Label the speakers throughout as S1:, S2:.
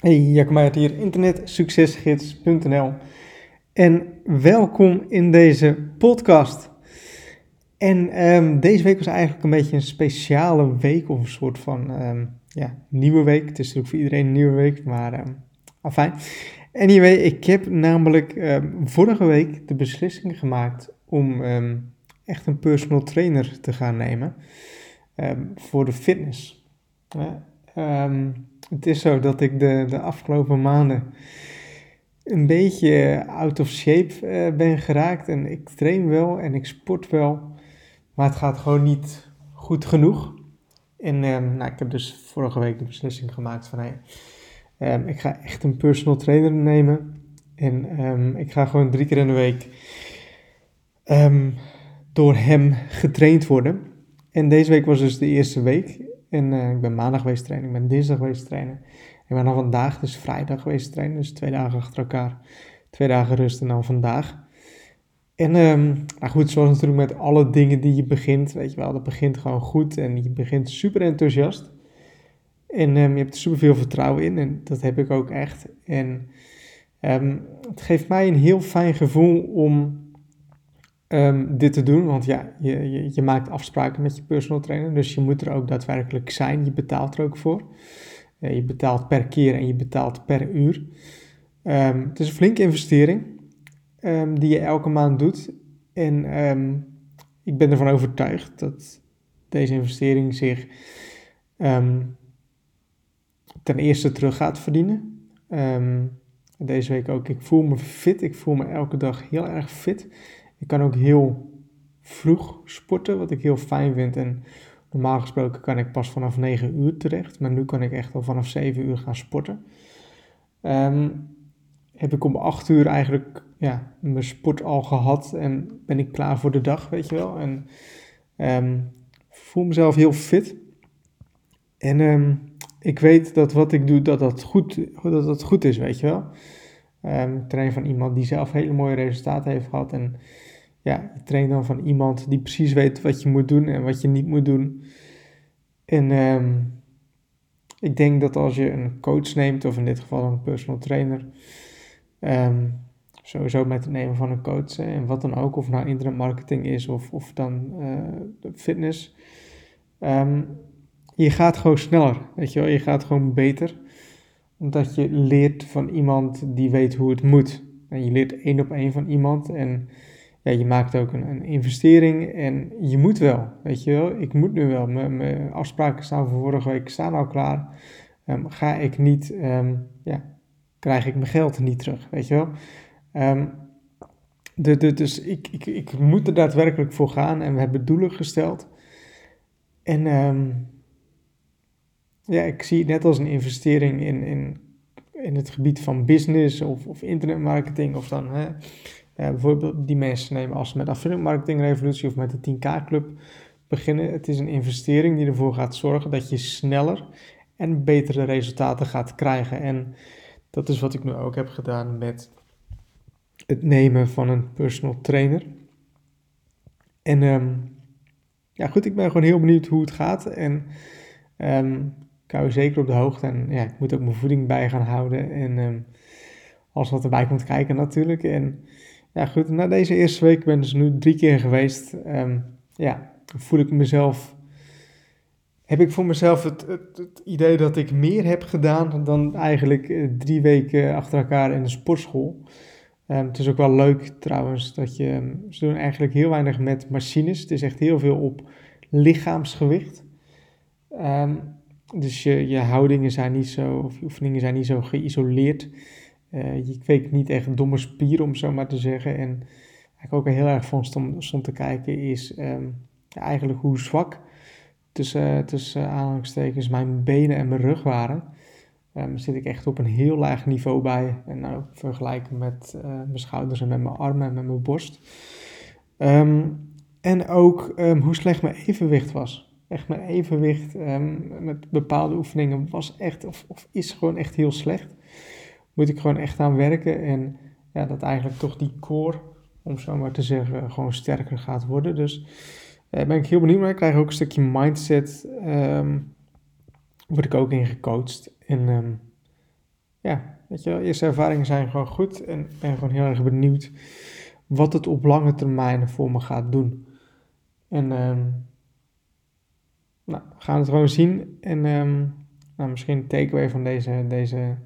S1: Hey, Jacob Meijert hier, internetsuccesgids.nl en welkom in deze podcast. En ehm, deze week was eigenlijk een beetje een speciale week of een soort van um, ja, nieuwe week. Het is natuurlijk voor iedereen een nieuwe week, maar um, afijn. Anyway, ik heb namelijk vorige week de beslissing gemaakt om echt een personal trainer te gaan nemen voor de fitness. Um, het is zo dat ik de, de afgelopen maanden een beetje out of shape uh, ben geraakt. En ik train wel en ik sport wel, maar het gaat gewoon niet goed genoeg. En um, nou, ik heb dus vorige week de beslissing gemaakt van hey, um, ik ga echt een personal trainer nemen. En ik ga gewoon drie keer in de week door hem getraind worden. En deze week was dus de eerste week. En uh, ik ben maandag geweest trainen, ik ben dinsdag geweest trainen. Ik ben dan vandaag, dus vrijdag geweest trainen, dus twee dagen achter elkaar. Twee dagen rust en dan vandaag. En um, nou goed, zoals natuurlijk met alle dingen die je begint, weet je wel, dat begint gewoon goed en je begint super enthousiast. En um, je hebt er super veel vertrouwen in en dat heb ik ook echt. En um, het geeft mij een heel fijn gevoel om um, dit te doen. Want ja, je, je, je, maakt afspraken met je personal trainer. Dus je moet er ook daadwerkelijk zijn. Je betaalt er ook voor. Uh, je betaalt per keer en je betaalt per uur. Um, het is een flinke investering um, die je elke maand doet. En ik ben ervan overtuigd dat deze investering zich ten eerste terug gaat verdienen. deze week ook. Ik voel me fit. Ik voel me elke dag heel erg fit. Ik kan ook heel vroeg sporten, wat ik heel fijn vind. En normaal gesproken kan ik pas vanaf 9 uur terecht, maar nu kan ik echt al vanaf 7 uur gaan sporten. Um, heb ik om 8 uur eigenlijk ja, mijn sport al gehad en ben ik klaar voor de dag, weet je wel. En um, voel mezelf heel fit. En um, ik weet dat wat ik doe, dat dat goed, dat dat goed is, weet je wel. Um, train van iemand die zelf hele mooie resultaten heeft gehad. En ja, je traint dan van iemand die precies weet wat je moet doen en wat je niet moet doen. En um, ik denk dat als je een coach neemt, of in dit geval een personal trainer, um, sowieso met het nemen van een coach en wat dan ook, of nou internetmarketing is of, of dan uh, fitness, um, je gaat gewoon sneller, weet je wel, je gaat gewoon beter, omdat je leert van iemand die weet hoe het moet. En je leert één op één van iemand en ja, je maakt ook een, een, investering en je moet wel, weet je wel. Ik moet nu wel. Mijn afspraken staan voor vorige week staan al klaar. Um, ga ik niet, um, ja, krijg ik mijn geld niet terug, weet je wel. Um, de, dus ik, ik, ik moet er daadwerkelijk voor gaan en we hebben doelen gesteld. En ja, ik zie het net als een investering in, in, in het gebied van business of, of internetmarketing of dan... Hè, bijvoorbeeld die mensen nemen als ze met affiliate marketing revolutie of met de 10k club beginnen. Het is een investering die ervoor gaat zorgen dat je sneller en betere resultaten gaat krijgen. En dat is wat ik nu ook heb gedaan met het nemen van een personal trainer. En um, ja, goed, ik ben gewoon heel benieuwd hoe het gaat. En um, ik hou je zeker op de hoogte. En ja, ik moet ook mijn voeding bij gaan houden. En um, alles wat erbij komt kijken natuurlijk. En ja, goed, na deze eerste week ben ik dus nu drie keer geweest. Um, ja, voel ik mezelf. Heb ik voor mezelf het, het, idee dat ik meer heb gedaan dan eigenlijk eh, drie weken achter elkaar in de sportschool. Um, het is ook wel leuk trouwens dat je. Ehm, ze doen eigenlijk heel weinig met machines. Het is echt heel veel op lichaamsgewicht. Dus je, je houdingen zijn niet zo, of je oefeningen zijn niet zo geïsoleerd. Je kweekt niet echt domme spieren, om zo maar te zeggen. En waar ik ook heel erg van stond, stond te kijken, is ja, eigenlijk hoe zwak tussen, tussen aanhalingstekens mijn benen en mijn rug waren. Um, zit ik echt op een heel laag niveau bij. En nou, vergelijken met uh, mijn schouders en met mijn armen en met mijn borst. Um, en ook hoe slecht mijn evenwicht was. Echt mijn evenwicht met bepaalde oefeningen was echt, of, of is gewoon echt heel slecht moet ik gewoon echt aan werken. En ja, dat eigenlijk toch die core, om zo maar te zeggen, gewoon sterker gaat worden. Dus uh, ben ik heel benieuwd naar. Ik krijg ook een stukje mindset. Um, word ik ook in gecoacht. En um, ja, weet je eerste ervaringen zijn gewoon goed. En ik ben gewoon heel erg benieuwd wat het op lange termijn voor me gaat doen. En um, nou, we gaan het gewoon zien. En um, nou, misschien een takeaway van deze, deze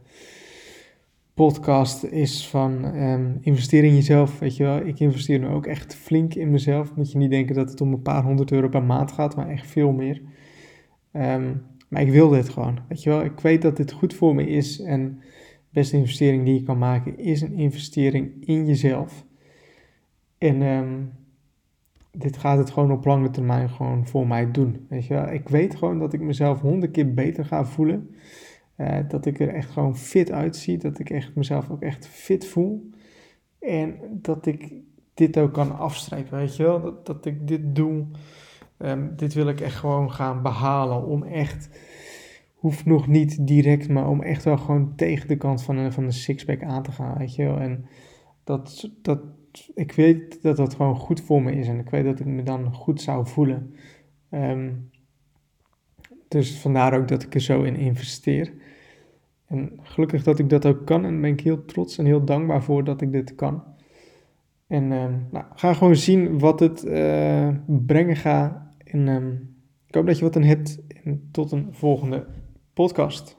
S1: podcast is van um, in jezelf. Weet je wel, ik investeer nu ook echt flink in mezelf. Moet je niet denken dat het om een paar honderd euro per maand gaat, maar echt veel meer. Um, maar ik wil dit gewoon. Weet je wel, ik weet dat dit goed voor me is. En de beste investering die je kan maken is een investering in jezelf. En um, dit gaat het gewoon op lange termijn gewoon voor mij doen. Weet je wel, ik weet gewoon dat ik mezelf honderd keer beter ga voelen. Uh, dat ik er echt gewoon fit uitzie. Dat ik echt mezelf ook echt fit voel. En dat ik dit ook kan afstrepen, weet je wel. Dat, dat ik dit doe. Um, dit wil ik echt gewoon gaan behalen. Om echt, hoeft nog niet direct, maar om echt wel gewoon tegen de kant van een, van sixpack aan te gaan, weet je wel. En dat, dat, ik weet dat dat gewoon goed voor me is. En ik weet dat ik me dan goed zou voelen. Um, dus vandaar ook dat ik er zo in investeer. En gelukkig dat ik dat ook kan. En ben ik heel trots en heel dankbaar voor dat ik dit kan. En uh, nou, ga gewoon zien wat het uh, brengen gaat. En um, ik hoop dat je wat aan hebt. En tot een volgende podcast.